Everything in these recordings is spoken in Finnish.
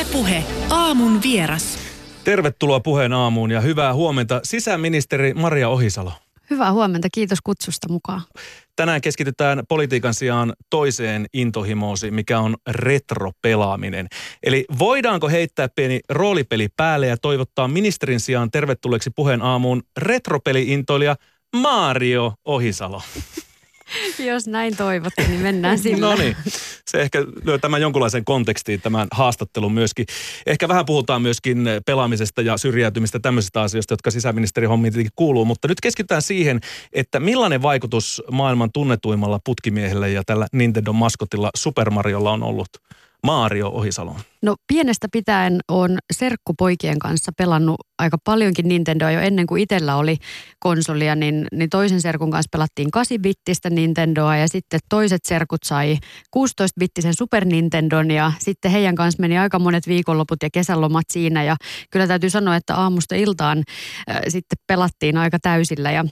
Ylepuhe aamun vieras. Tervetuloa puheen aamuun ja hyvää huomenta sisäministeri Maria Ohisalo. Hyvää huomenta, kiitos kutsusta mukaan. Tänään keskitytään politiikan sijaan toiseen intohimoosi, mikä on retropelaaminen. Eli voidaanko heittää pieni roolipeli päälle ja toivottaa ministerin sijaan tervetulleeksi puheen aamuun retropeli-intoilija Mario Ohisalo? Jos näin toivotte, niin mennään sillä. No niin, se ehkä lyö tämän jonkunlaisen kontekstiin tämän haastattelun myöskin. Ehkä vähän puhutaan myöskin pelaamisesta ja syrjäytymistä tämmöisistä asioista, jotka sisäministeri hommiin tietenkin kuuluu. Mutta nyt keskitytään siihen, että millainen vaikutus maailman tunnetuimmalla putkimiehellä ja tällä Nintendo-maskotilla Super Mariolla on ollut Maario Ohisalo? No pienestä pitäen on serkkupoikien kanssa pelannut aika paljonkin Nintendoa jo ennen kuin itsellä oli konsolia, niin, niin toisen serkun kanssa pelattiin 8-bittistä Nintendoa ja sitten toiset serkut sai 16-bittisen Super Nintendon ja sitten heidän kanssa meni aika monet viikonloput ja kesälomat siinä ja kyllä täytyy sanoa, että aamusta iltaan äh, sitten pelattiin aika täysillä ja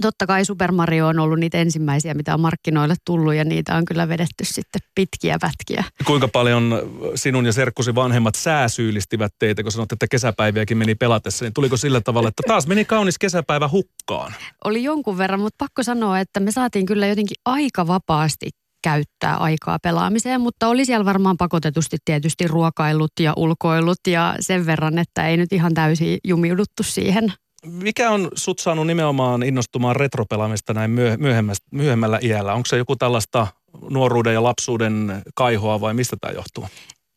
Totta kai Super Mario on ollut niitä ensimmäisiä, mitä on markkinoille tullut ja niitä on kyllä vedetty sitten pitkiä pätkiä. Kuinka paljon sinun ja serkkusi vanhemmat sääsyyllistivät teitä, kun sanotte, että kesäpäiviäkin meni pelatessa, niin tuliko sillä tavalla, että taas meni kaunis kesäpäivä hukkaan? Oli jonkun verran, mutta pakko sanoa, että me saatiin kyllä jotenkin aika vapaasti käyttää aikaa pelaamiseen, mutta oli siellä varmaan pakotetusti tietysti ruokailut ja ulkoilut ja sen verran, että ei nyt ihan täysin jumiuduttu siihen mikä on sut saanut nimenomaan innostumaan retropelaamista näin myöhemmällä iällä? Onko se joku tällaista nuoruuden ja lapsuuden kaihoa vai mistä tämä johtuu?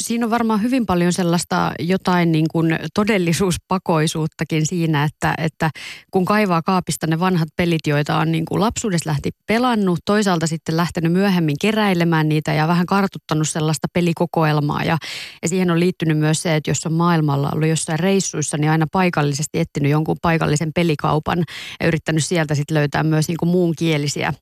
Siinä on varmaan hyvin paljon sellaista jotain niin kuin todellisuuspakoisuuttakin siinä, että, että kun kaivaa kaapista ne vanhat pelit, joita on niin kuin lapsuudessa lähti pelannut, toisaalta sitten lähtenyt myöhemmin keräilemään niitä ja vähän kartuttanut sellaista pelikokoelmaa. Ja, ja siihen on liittynyt myös se, että jos on maailmalla ollut jossain reissuissa, niin aina paikallisesti etsinyt jonkun paikallisen pelikaupan ja yrittänyt sieltä sitten löytää myös niin kuin muunkielisiä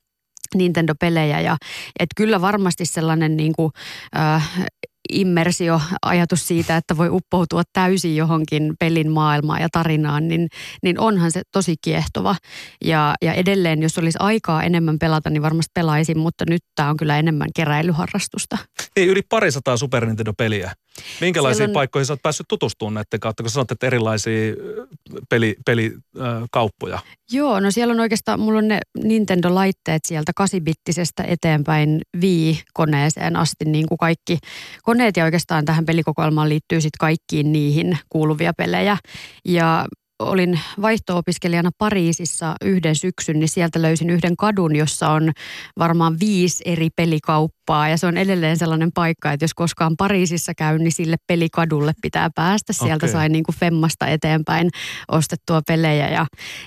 Nintendo-pelejä. Ja, et kyllä varmasti sellainen niin kuin, äh, immersio-ajatus siitä, että voi uppoutua täysin johonkin pelin maailmaan ja tarinaan, niin, niin onhan se tosi kiehtova. Ja, ja edelleen, jos olisi aikaa enemmän pelata, niin varmasti pelaisin, mutta nyt tämä on kyllä enemmän keräilyharrastusta. Ei, yli parisataa Super Nintendo-peliä. Minkälaisiin on... paikkoihin sä oot päässyt tutustumaan näiden kautta, kun sanot, että erilaisia pelikauppoja? Peli, äh, Joo, no siellä on oikeastaan, mulla on ne Nintendo-laitteet sieltä 8-bittisestä eteenpäin Wii-koneeseen asti, niin kuin kaikki koneet ja oikeastaan tähän pelikokoelmaan liittyy sitten kaikkiin niihin kuuluvia pelejä. Ja olin vaihto-opiskelijana Pariisissa yhden syksyn, niin sieltä löysin yhden kadun, jossa on varmaan viisi eri pelikauppaa. Ja se on edelleen sellainen paikka, että jos koskaan Pariisissa käy, niin sille pelikadulle pitää päästä. Sieltä okay. sai niin kuin Femmasta eteenpäin ostettua pelejä. Ja,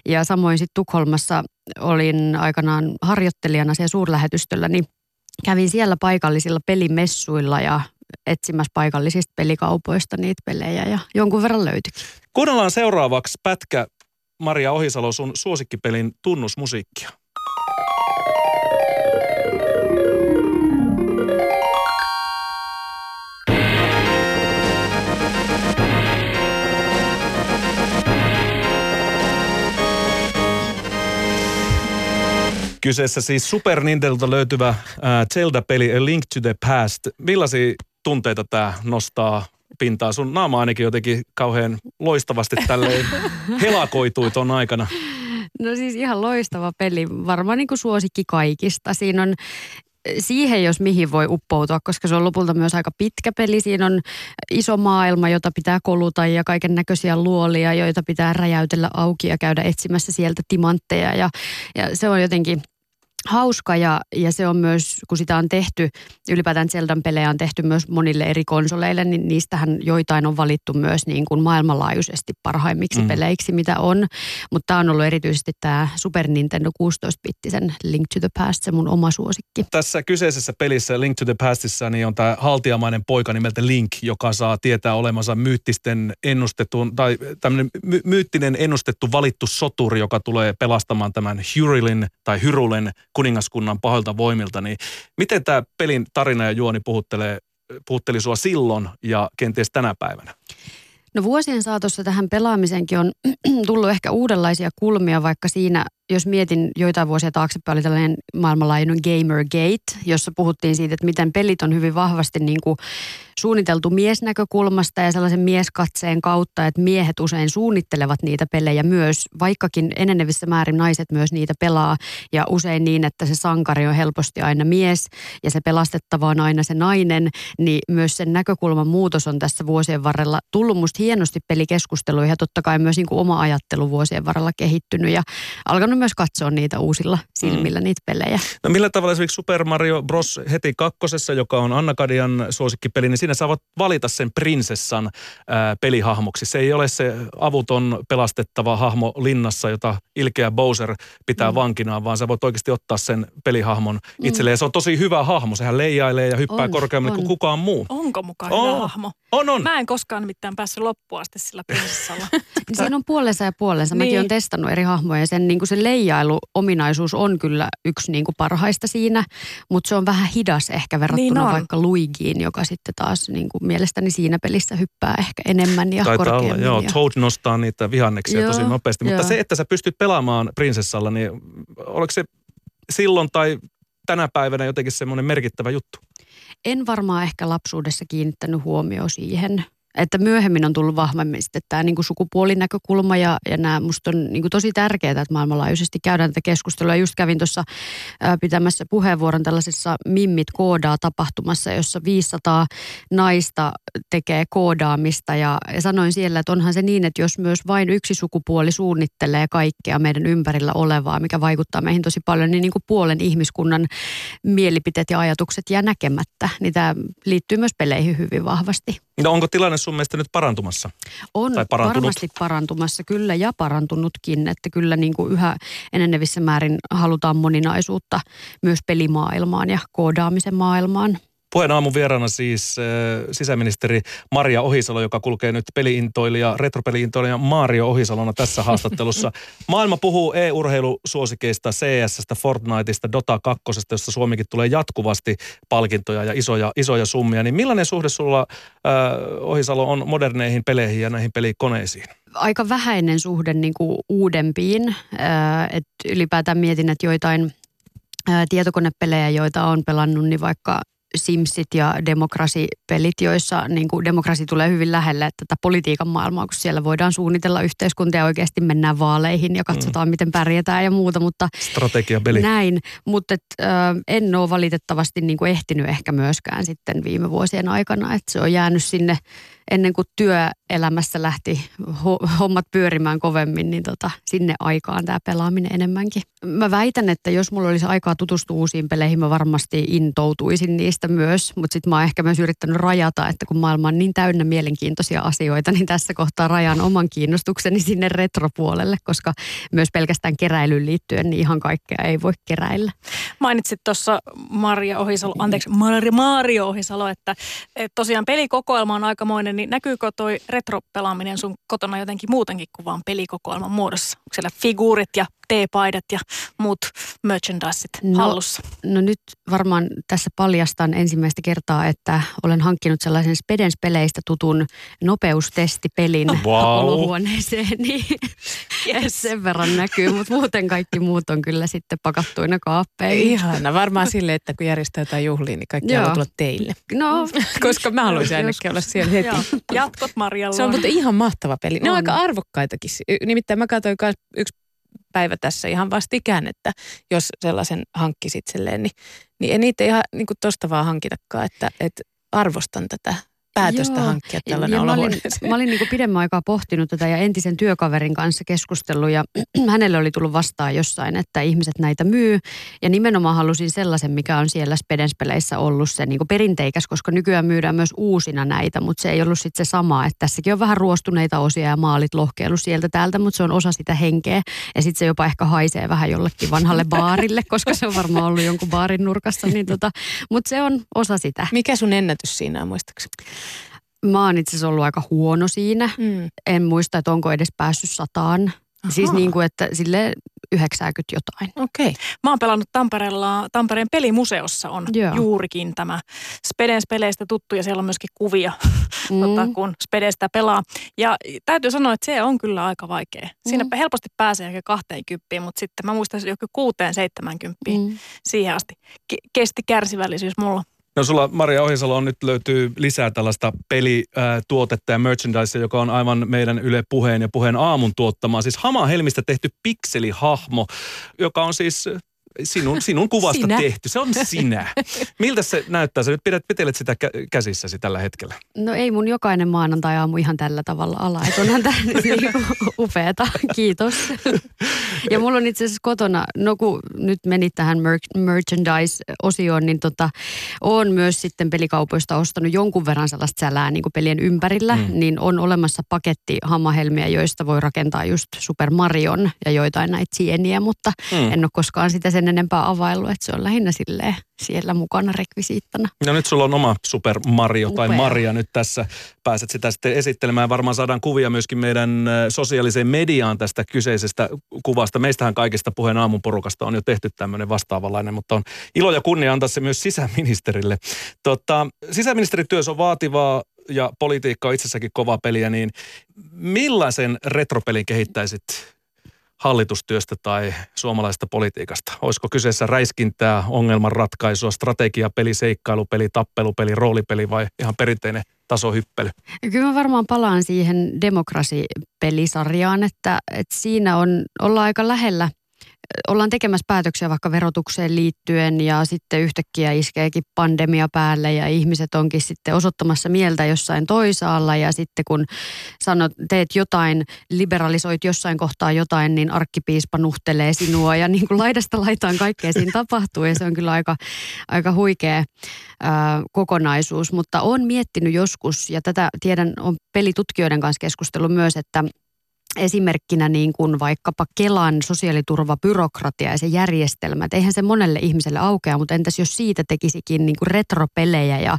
ja samoin sitten Tukholmassa olin aikanaan harjoittelijana siellä suurlähetystöllä, niin kävin siellä paikallisilla pelimessuilla ja etsimässä paikallisista pelikaupoista niitä pelejä ja jonkun verran löytyikin. Kuunnellaan seuraavaksi pätkä Maria Ohisalo sun suosikkipelin tunnusmusiikkia. Kyseessä siis Super Nintendolta löytyvä äh, Zelda-peli A Link to the Past. Millaisia tunteita tämä nostaa pintaa? Sun naama ainakin jotenkin kauhean loistavasti tälleen helakoitui ton aikana. No siis ihan loistava peli, varmaan niin kuin suosikki kaikista. Siinä on siihen, jos mihin voi uppoutua, koska se on lopulta myös aika pitkä peli. Siinä on iso maailma, jota pitää koluta ja kaiken näköisiä luolia, joita pitää räjäytellä auki ja käydä etsimässä sieltä timantteja. Ja, ja se on jotenkin hauska ja, ja se on myös, kun sitä on tehty, ylipäätään Zeldan pelejä on tehty myös monille eri konsoleille, niin niistähän joitain on valittu myös niin kuin maailmanlaajuisesti parhaimmiksi mm. peleiksi, mitä on. Mutta tämä on ollut erityisesti tämä Super Nintendo 16-bittisen Link to the Past, se mun oma suosikki. Tässä kyseisessä pelissä Link to the Pastissa niin on tämä haltiamainen poika nimeltä Link, joka saa tietää olemansa myyttisten ennustetun, tai tämmöinen my- myyttinen ennustettu valittu soturi, joka tulee pelastamaan tämän Hyrulin tai Hyrulen kuningaskunnan pahoilta voimilta, niin miten tämä pelin tarina ja juoni puhuttelee, puhutteli sua silloin ja kenties tänä päivänä? No vuosien saatossa tähän pelaamiseenkin on tullut ehkä uudenlaisia kulmia, vaikka siinä jos mietin joitain vuosia taaksepäin, oli tällainen maailmanlaajuinen Gamergate, jossa puhuttiin siitä, että miten pelit on hyvin vahvasti niin kuin suunniteltu miesnäkökulmasta ja sellaisen mieskatseen kautta, että miehet usein suunnittelevat niitä pelejä myös, vaikkakin enenevissä määrin naiset myös niitä pelaa. Ja usein niin, että se sankari on helposti aina mies ja se pelastettava on aina se nainen, niin myös sen näkökulman muutos on tässä vuosien varrella tullut musta hienosti pelikeskusteluihin ja totta kai myös niin kuin oma ajattelu vuosien varrella kehittynyt ja alkanut myös katsoa niitä uusilla silmillä mm. niitä pelejä. No millä tavalla esimerkiksi Super Mario Bros. heti kakkosessa, joka on Anna Kadian suosikkipeli, niin siinä sä voit valita sen prinsessan ää, pelihahmoksi. Se ei ole se avuton pelastettava hahmo linnassa, jota ilkeä Bowser pitää mm. vankinaan, vaan sä voit oikeasti ottaa sen pelihahmon mm. itselleen. Se on tosi hyvä hahmo. Sehän leijailee ja hyppää on, korkeammalle on. kuin kukaan muu. Onko mukaan on. hyvä hahmo? On, on. Mä en koskaan nimittäin päässyt loppuun asti sillä prinsessalla. niin siinä on puolensa ja puolensa. Mäkin niin. olen testannut eri hahmoja ja sen, niin kuin se leijailuominaisuus on kyllä yksi niin kuin parhaista siinä, mutta se on vähän hidas ehkä verrattuna niin vaikka Luigiin, joka sitten taas niin kuin mielestäni siinä pelissä hyppää ehkä enemmän ja Taitaa korkeammin. Olla, joo, ja... Toad nostaa niitä vihanneksia joo, tosi nopeasti, mutta joo. se, että sä pystyt pelaamaan prinsessalla, niin oliko se silloin tai tänä päivänä jotenkin semmoinen merkittävä juttu? En varmaan ehkä lapsuudessa kiinnittänyt huomioon siihen. Että myöhemmin on tullut vahvemmin sitten tämä niin kuin sukupuolinäkökulma ja, ja nämä musta on niin kuin tosi tärkeää, että maailmanlaajuisesti käydään tätä keskustelua. Just kävin tuossa pitämässä puheenvuoron tällaisessa Mimmit koodaa tapahtumassa, jossa 500 naista tekee koodaamista ja, ja sanoin siellä, että onhan se niin, että jos myös vain yksi sukupuoli suunnittelee kaikkea meidän ympärillä olevaa, mikä vaikuttaa meihin tosi paljon, niin, niin kuin puolen ihmiskunnan mielipiteet ja ajatukset jää näkemättä. Niin tämä liittyy myös peleihin hyvin vahvasti. No onko tilanne sun mielestä nyt parantumassa? On tai varmasti parantumassa, kyllä ja parantunutkin, että kyllä niin kuin yhä enenevissä määrin halutaan moninaisuutta myös pelimaailmaan ja koodaamisen maailmaan. Puheen aamun vieraana siis äh, sisäministeri Maria Ohisalo, joka kulkee nyt peliintoilija, retropeliintoilija Mario Ohisalona tässä haastattelussa. Maailma puhuu e-urheilusuosikeista, CS, Fortniteista, Dota 2, jossa Suomikin tulee jatkuvasti palkintoja ja isoja, isoja summia. Niin millainen suhde sulla äh, Ohisalo on moderneihin peleihin ja näihin pelikoneisiin? Aika vähäinen suhde niin kuin uudempiin. Äh, et ylipäätään mietin, että joitain tietokonepelejä, joita on pelannut, niin vaikka Simsit ja demokrasipelit, joissa niin kuin demokrasi tulee hyvin lähelle tätä politiikan maailmaa, kun siellä voidaan suunnitella yhteiskuntia ja oikeasti mennään vaaleihin ja katsotaan, mm. miten pärjätään ja muuta. Mutta Strategiapeli. Näin, mutta et, ö, en ole valitettavasti niin kuin ehtinyt ehkä myöskään sitten viime vuosien aikana, että se on jäänyt sinne ennen kuin työelämässä lähti hommat pyörimään kovemmin, niin tota, sinne aikaan tämä pelaaminen enemmänkin. Mä väitän, että jos mulla olisi aikaa tutustua uusiin peleihin, mä varmasti intoutuisin niistä myös, mutta sitten mä oon ehkä myös yrittänyt rajata, että kun maailma on niin täynnä mielenkiintoisia asioita, niin tässä kohtaa rajan oman kiinnostukseni sinne retropuolelle, koska myös pelkästään keräilyyn liittyen niin ihan kaikkea ei voi keräillä. Mainitsit tuossa Maria Ohisalo, anteeksi, Maria, Mario Ohisalo, että, että tosiaan pelikokoelma on aikamoinen niin näkyykö toi retropelaaminen sun kotona jotenkin muutenkin kuin vaan pelikokoelman muodossa? Onko siellä figuurit ja teepaidat ja muut merchandiseit no, hallussa? No nyt varmaan tässä paljastan ensimmäistä kertaa, että olen hankkinut sellaisen Spedens peleistä tutun nopeustestipelin wow. olohuoneeseen. Yes. sen verran näkyy, mutta muuten kaikki muut on kyllä sitten pakattuina kaappeihin. Ihana, varmaan silleen, että kun järjestää jotain juhliin, niin kaikki haluaa tulla teille. No, Koska mä haluaisin ainakin olla siellä heti. Joo. Jatkot Marjalla. Se on mutta ihan mahtava peli. Ne on, on aika arvokkaitakin. Nimittäin mä katsoin yksi päivä tässä ihan vastikään, että jos sellaisen hankkisi itselleen, niin, niin ei niitä ihan niin tuosta vaan hankitakaan, että, että arvostan tätä päätöstä Joo. hankkia tällainen ja mä olin, mä olin niin kuin pidemmän aikaa pohtinut tätä ja entisen työkaverin kanssa keskustellut ja hänelle oli tullut vastaan jossain, että ihmiset näitä myy. Ja nimenomaan halusin sellaisen, mikä on siellä Spedenspeleissä ollut se niin kuin perinteikäs, koska nykyään myydään myös uusina näitä, mutta se ei ollut sitten se sama. Että tässäkin on vähän ruostuneita osia ja maalit lohkeilu sieltä täältä, mutta se on osa sitä henkeä. Ja sitten se jopa ehkä haisee vähän jollekin vanhalle baarille, koska se on varmaan ollut jonkun baarin nurkassa. Niin tota, mutta se on osa sitä. Mikä sun ennätys siinä on muistaakseni? Mä oon itse asiassa ollut aika huono siinä. Mm. En muista, että onko edes päässyt sataan. Aha. Siis niin kuin, että sille 90 jotain. Okei. Okay. Mä oon pelannut Tampereella, Tampereen pelimuseossa on Joo. juurikin tämä Spedens peleistä tuttu ja siellä on myöskin kuvia, mm. tota, kun Spedestä pelaa. Ja täytyy sanoa, että se on kyllä aika vaikea. Siinä mm. helposti pääsee ehkä 20, mutta sitten mä muistan joku 6-70 mm. siihen asti. Ke- kesti kärsivällisyys mulla. No sulla Maria Ohisalo on nyt löytyy lisää tällaista pelituotetta ja merchandise, joka on aivan meidän Yle Puheen ja Puheen aamun tuottamaa. Siis Hama Helmistä tehty pikselihahmo, joka on siis sinun, sinun kuvasta sinä. tehty. Se on sinä. Miltä se näyttää? Sä nyt pidät, pitelet sitä käsissäsi tällä hetkellä. No ei mun jokainen maanantai-aamu ihan tällä tavalla ala. Että onhan tämä niin upeeta. Kiitos. Ja mulla on itse asiassa kotona, no kun nyt menit tähän mer- merchandise-osioon, niin tota, on myös sitten pelikaupoista ostanut jonkun verran sellaista sälää niin kuin pelien ympärillä. Mm. Niin on olemassa paketti hammahelmiä, joista voi rakentaa just Super Marion ja joitain näitä sieniä, mutta mm. en ole koskaan sitä sen enempää availlut, että se on lähinnä silleen siellä mukana rekvisiittana. No nyt sulla on oma Super Mario Upea. tai Maria nyt tässä. Pääset sitä sitten esittelemään. Varmaan saadaan kuvia myöskin meidän sosiaaliseen mediaan tästä kyseisestä kuvasta. Meistähän kaikista puheen aamun porukasta on jo tehty tämmöinen vastaavanlainen, mutta on ilo ja kunnia antaa se myös sisäministerille. Tota, sisäministerityössä on vaativaa ja politiikka on itsessäkin kova peliä, niin millaisen retropelin kehittäisit hallitustyöstä tai suomalaisesta politiikasta? Olisiko kyseessä räiskintää, ongelmanratkaisua, strategiapeli, seikkailupeli, tappelupeli, roolipeli vai ihan perinteinen tasohyppely? Kyllä mä varmaan palaan siihen demokrasipelisarjaan, että, että siinä on, ollaan aika lähellä – ollaan tekemässä päätöksiä vaikka verotukseen liittyen ja sitten yhtäkkiä iskeekin pandemia päälle ja ihmiset onkin sitten osoittamassa mieltä jossain toisaalla. Ja sitten kun sanot, teet jotain, liberalisoit jossain kohtaa jotain, niin arkkipiispa nuhtelee sinua ja niin kuin laidasta laitaan kaikkea siinä tapahtuu. Ja se on kyllä aika, aika huikea ää, kokonaisuus, mutta on miettinyt joskus ja tätä tiedän, on pelitutkijoiden kanssa keskustellut myös, että esimerkkinä niin kuin vaikkapa Kelan sosiaaliturvabyrokratia ja se järjestelmä. Et eihän se monelle ihmiselle aukea, mutta entäs jos siitä tekisikin niin kuin retropelejä ja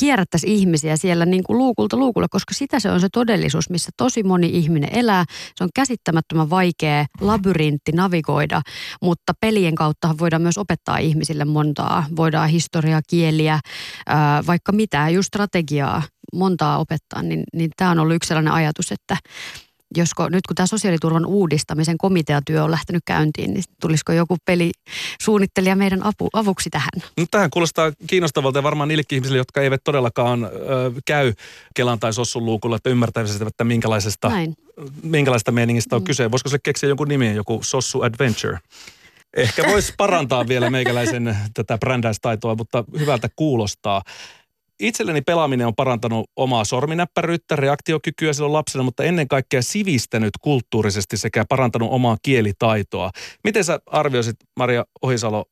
kierrättäisi ihmisiä siellä niin kuin luukulta luukulle, koska sitä se on se todellisuus, missä tosi moni ihminen elää. Se on käsittämättömän vaikea labyrintti navigoida, mutta pelien kautta voidaan myös opettaa ihmisille montaa. Voidaan historiaa, kieliä, vaikka mitä, just strategiaa montaa opettaa, niin, niin tämä on ollut yksi sellainen ajatus, että josko nyt kun tämä sosiaaliturvan uudistamisen komiteatyö on lähtenyt käyntiin, niin tulisiko joku pelisuunnittelija meidän apu, avuksi tähän? No, tähän kuulostaa kiinnostavalta ja varmaan niillekin ihmisille, jotka eivät todellakaan ö, käy Kelan tai Sossun luukulla, että ymmärtäisivät, että minkälaisesta, Näin. minkälaista meningistä on mm. kyse. Voisiko se keksiä jonkun nimen, joku Sossu Adventure? Ehkä voisi parantaa vielä meikäläisen tätä brändäistaitoa, mutta hyvältä kuulostaa itselleni pelaaminen on parantanut omaa sorminäppäryyttä, reaktiokykyä silloin lapsena, mutta ennen kaikkea sivistänyt kulttuurisesti sekä parantanut omaa kielitaitoa. Miten sä arvioisit, Maria Ohisalo,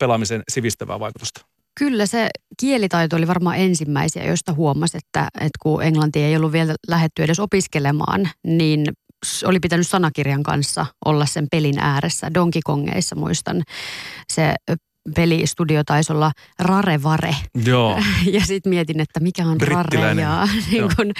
pelaamisen sivistävää vaikutusta? Kyllä se kielitaito oli varmaan ensimmäisiä, joista huomasi, että, että kun englanti ei ollut vielä lähetty edes opiskelemaan, niin oli pitänyt sanakirjan kanssa olla sen pelin ääressä. Donkey Kongeissa muistan se pelistudio taisi olla Rare Vare. Joo. ja sitten mietin, että mikä on Rare. Ja niin kun,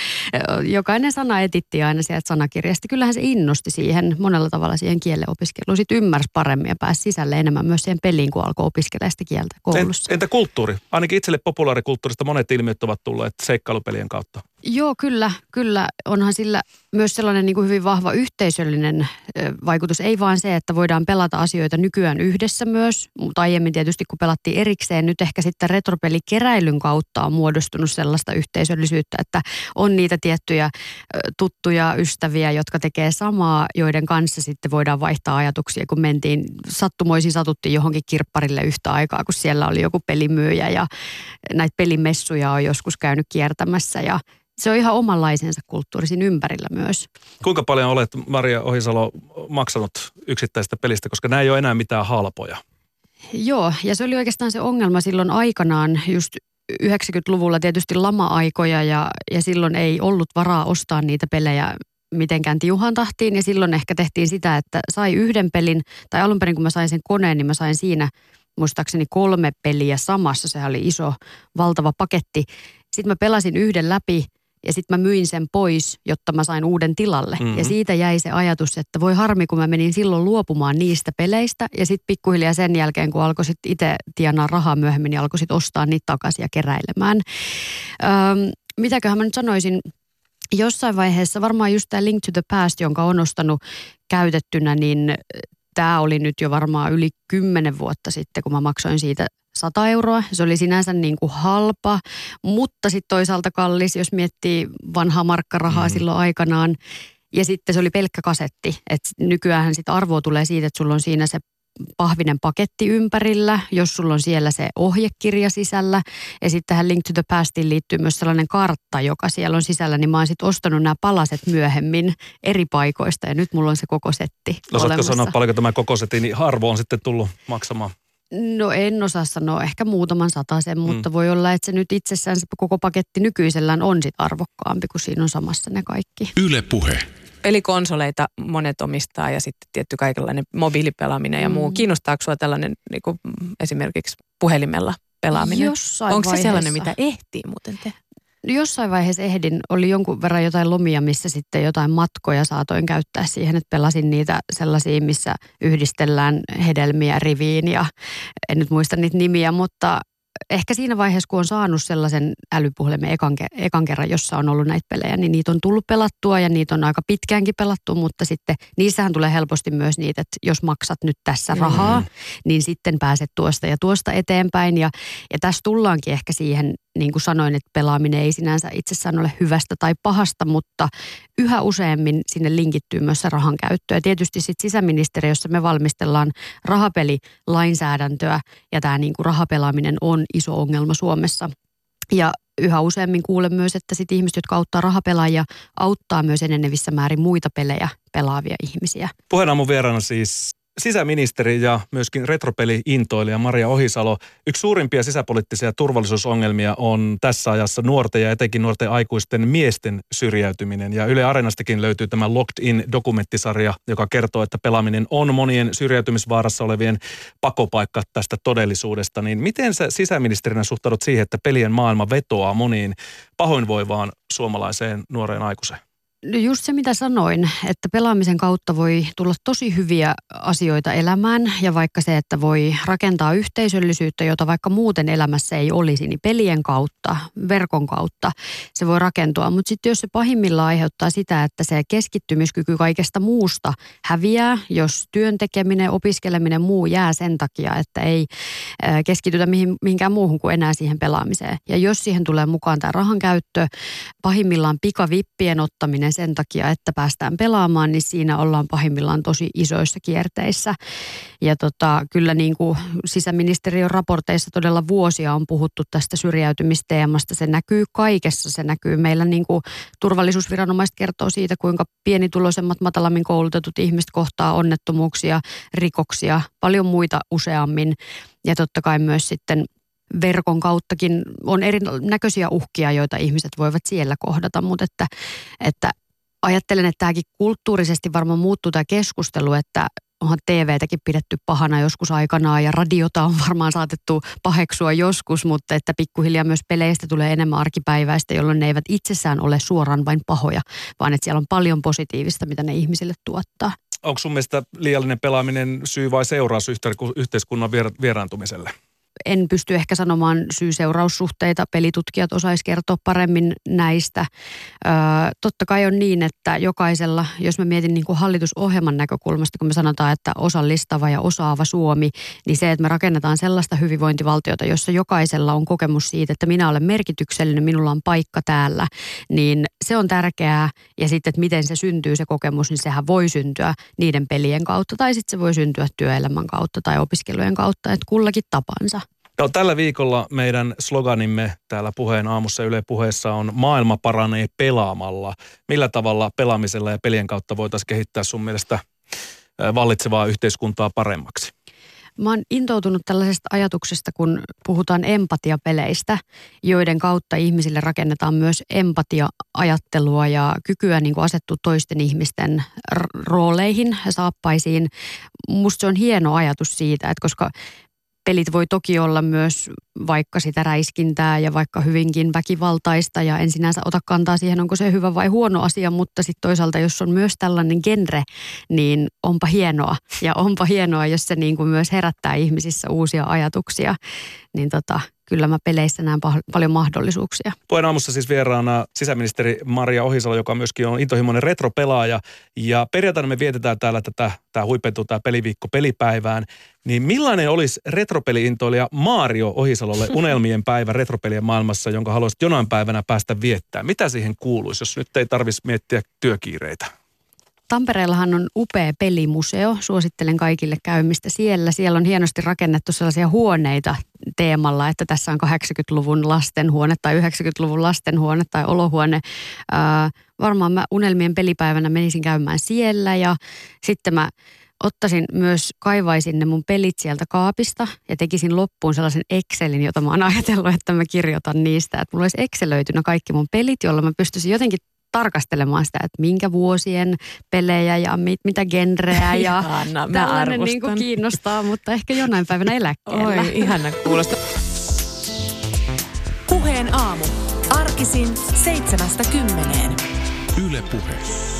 jokainen sana etitti aina sieltä sanakirjasta. Kyllähän se innosti siihen monella tavalla siihen kielen opiskeluun. Sitten ymmärsi paremmin ja pääsi sisälle enemmän myös siihen peliin, kun alkoi opiskella sitä kieltä koulussa. Entä kulttuuri? Ainakin itselle populaarikulttuurista monet ilmiöt ovat tulleet seikkailupelien kautta. Joo, kyllä, kyllä. Onhan sillä myös sellainen niin kuin hyvin vahva yhteisöllinen vaikutus. Ei vaan se, että voidaan pelata asioita nykyään yhdessä myös, mutta aiemmin tietysti kun pelattiin erikseen, nyt ehkä sitten retropelikeräilyn kautta on muodostunut sellaista yhteisöllisyyttä, että on niitä tiettyjä tuttuja ystäviä, jotka tekee samaa, joiden kanssa sitten voidaan vaihtaa ajatuksia, kun mentiin sattumoisin satuttiin johonkin kirpparille yhtä aikaa, kun siellä oli joku pelimyyjä ja näitä pelimessuja on joskus käynyt kiertämässä ja se on ihan omanlaisensa kulttuurisin ympärillä myös. Kuinka paljon olet, Maria Ohisalo, maksanut yksittäistä pelistä, koska nämä ei ole enää mitään halpoja? Joo, ja se oli oikeastaan se ongelma silloin aikanaan, just 90-luvulla tietysti lama-aikoja ja, ja silloin ei ollut varaa ostaa niitä pelejä mitenkään tiuhan tahtiin ja silloin ehkä tehtiin sitä, että sai yhden pelin, tai alun perin kun mä sain sen koneen, niin mä sain siinä muistaakseni kolme peliä samassa, sehän oli iso, valtava paketti. Sitten mä pelasin yhden läpi ja sitten mä myin sen pois, jotta mä sain uuden tilalle. Mm-hmm. Ja siitä jäi se ajatus, että voi harmi, kun mä menin silloin luopumaan niistä peleistä ja sitten pikkuhiljaa sen jälkeen, kun alkoi sitten itse tienaa rahaa myöhemmin, niin alkoi sitten ostaa niitä takaisin ja keräilemään. Öm, mitäköhän mä nyt sanoisin, jossain vaiheessa varmaan just tämä Link to the Past, jonka on ostanut käytettynä, niin tämä oli nyt jo varmaan yli kymmenen vuotta sitten, kun mä maksoin siitä 100 euroa. Se oli sinänsä niin kuin halpa, mutta sitten toisaalta kallis, jos miettii vanhaa markkarahaa mm. silloin aikanaan. Ja sitten se oli pelkkä kasetti. Et nykyään sitten arvoa tulee siitä, että sulla on siinä se pahvinen paketti ympärillä, jos sulla on siellä se ohjekirja sisällä. Ja sitten tähän Link to the Pastiin liittyy myös sellainen kartta, joka siellä on sisällä, niin mä oon sitten ostanut nämä palaset myöhemmin eri paikoista ja nyt mulla on se koko setti No saatko sanoa paljonko tämä koko setti, niin harvo on sitten tullut maksamaan? No en osaa sanoa, ehkä muutaman sen, mutta mm. voi olla, että se nyt itsessään se koko paketti nykyisellään on sit arvokkaampi, kun siinä on samassa ne kaikki. Yle puhe. Pelikonsoleita monet omistaa ja sitten tietty kaikenlainen mobiilipelaaminen ja muu. Mm. Kiinnostaako sinua tällainen niin kuin esimerkiksi puhelimella pelaaminen? Jossain Onko vaiheessa. se sellainen, mitä ehtii muuten tehdä? Jossain vaiheessa ehdin, oli jonkun verran jotain lomia, missä sitten jotain matkoja saatoin käyttää siihen, että pelasin niitä sellaisia, missä yhdistellään hedelmiä riviin ja en nyt muista niitä nimiä, mutta ehkä siinä vaiheessa, kun on saanut sellaisen älypuhelimen ekan, ekan kerran, jossa on ollut näitä pelejä, niin niitä on tullut pelattua ja niitä on aika pitkäänkin pelattu, mutta sitten niissähän tulee helposti myös niitä, että jos maksat nyt tässä rahaa, mm. niin sitten pääset tuosta ja tuosta eteenpäin. Ja, ja tässä tullaankin ehkä siihen, niin kuin sanoin, että pelaaminen ei sinänsä itsessään ole hyvästä tai pahasta, mutta yhä useammin sinne linkittyy myös se rahan käyttö. Ja tietysti sitten sisäministeriössä me valmistellaan rahapelilainsäädäntöä ja tämä niin kuin rahapelaaminen on iso ongelma Suomessa. Ja yhä useammin kuulen myös, että sit ihmiset, jotka auttaa rahapelaajia, auttaa myös enenevissä määrin muita pelejä pelaavia ihmisiä. Puheena mun vieraana siis sisäministeri ja myöskin retropeli-intoilija Maria Ohisalo. Yksi suurimpia sisäpoliittisia turvallisuusongelmia on tässä ajassa nuorten ja etenkin nuorten aikuisten miesten syrjäytyminen. Ja Yle Areenastakin löytyy tämä Locked In-dokumenttisarja, joka kertoo, että pelaaminen on monien syrjäytymisvaarassa olevien pakopaikka tästä todellisuudesta. Niin miten sä sisäministerinä suhtaudut siihen, että pelien maailma vetoaa moniin pahoinvoivaan suomalaiseen nuoreen aikuiseen? Just se, mitä sanoin, että pelaamisen kautta voi tulla tosi hyviä asioita elämään ja vaikka se, että voi rakentaa yhteisöllisyyttä, jota vaikka muuten elämässä ei olisi, niin pelien kautta, verkon kautta se voi rakentua. Mutta sitten jos se pahimmillaan aiheuttaa sitä, että se keskittymiskyky kaikesta muusta häviää, jos työn tekeminen, opiskeleminen muu jää sen takia, että ei keskitytä mihin, mihinkään muuhun kuin enää siihen pelaamiseen. Ja jos siihen tulee mukaan tämä rahan käyttö, pahimmillaan pikavippien ottaminen sen takia, että päästään pelaamaan, niin siinä ollaan pahimmillaan tosi isoissa kierteissä. Ja tota, kyllä niin kuin sisäministeriön raporteissa todella vuosia on puhuttu tästä syrjäytymisteemasta. Se näkyy kaikessa. Se näkyy meillä niin kuin turvallisuusviranomaiset kertoo siitä, kuinka pienituloisemmat, matalammin koulutetut ihmiset kohtaa onnettomuuksia, rikoksia, paljon muita useammin. Ja totta kai myös sitten verkon kauttakin on erinäköisiä uhkia, joita ihmiset voivat siellä kohdata, mutta että, että ajattelen, että tämäkin kulttuurisesti varmaan muuttuu tämä keskustelu, että onhan TVtäkin pidetty pahana joskus aikanaan ja radiota on varmaan saatettu paheksua joskus, mutta että pikkuhiljaa myös peleistä tulee enemmän arkipäiväistä, jolloin ne eivät itsessään ole suoraan vain pahoja, vaan että siellä on paljon positiivista, mitä ne ihmisille tuottaa. Onko sun mielestä liiallinen pelaaminen syy vai seuraus yhteiskunnan vieraantumiselle? En pysty ehkä sanomaan syy-seuraussuhteita. Pelitutkijat osaisi kertoa paremmin näistä. Ö, totta kai on niin, että jokaisella, jos mä mietin niin kuin hallitusohjelman näkökulmasta, kun me sanotaan, että osallistava ja osaava Suomi, niin se, että me rakennetaan sellaista hyvinvointivaltiota, jossa jokaisella on kokemus siitä, että minä olen merkityksellinen, minulla on paikka täällä, niin se on tärkeää. Ja sitten, että miten se syntyy se kokemus, niin sehän voi syntyä niiden pelien kautta tai sitten se voi syntyä työelämän kautta tai opiskelujen kautta, että kullakin tapansa. No, tällä viikolla meidän sloganimme täällä puheen aamussa Yle puheessa on maailma paranee pelaamalla. Millä tavalla pelaamisella ja pelien kautta voitaisiin kehittää sun mielestä vallitsevaa yhteiskuntaa paremmaksi? Mä oon intoutunut tällaisesta ajatuksesta, kun puhutaan empatiapeleistä, joiden kautta ihmisille rakennetaan myös empatia-ajattelua ja kykyä niin asettua toisten ihmisten rooleihin ja saappaisiin. Musta se on hieno ajatus siitä, että koska pelit voi toki olla myös vaikka sitä räiskintää ja vaikka hyvinkin väkivaltaista ja en sinänsä ota kantaa siihen, onko se hyvä vai huono asia, mutta sitten toisaalta jos on myös tällainen genre, niin onpa hienoa. Ja onpa hienoa, jos se niin kuin myös herättää ihmisissä uusia ajatuksia, niin tota, kyllä mä peleissä näen pah- paljon mahdollisuuksia. Puheen aamussa siis vieraana sisäministeri Maria Ohisalo, joka myöskin on intohimoinen retropelaaja. Ja perjantaina me vietetään täällä tätä, tämä huipentuu tämä peliviikko pelipäivään. Niin millainen olisi retropeliintoilija Mario Ohisalolle unelmien päivä retropelien maailmassa, jonka haluaisit jonain päivänä päästä viettää? Mitä siihen kuuluisi, jos nyt ei tarvitsisi miettiä työkiireitä? Tampereellahan on upea pelimuseo. Suosittelen kaikille käymistä siellä. Siellä on hienosti rakennettu sellaisia huoneita teemalla, että tässä on 80-luvun lastenhuone tai 90-luvun lastenhuone tai olohuone. Ää, varmaan mä unelmien pelipäivänä menisin käymään siellä ja sitten mä ottaisin myös, kaivaisin ne mun pelit sieltä kaapista ja tekisin loppuun sellaisen Excelin, jota mä oon ajatellut, että mä kirjoitan niistä. Että mulla olisi Excelöitynä kaikki mun pelit, jolla mä pystyisin jotenkin tarkastelemaan sitä, että minkä vuosien pelejä ja mit, mitä genreä ja Ihana, mä tällainen niin kuin kiinnostaa, mutta ehkä jonain päivänä eläkkeellä. Oi, ihana kuulosta. Puheen aamu. Arkisin seitsemästä kymmeneen. Yle Puhe.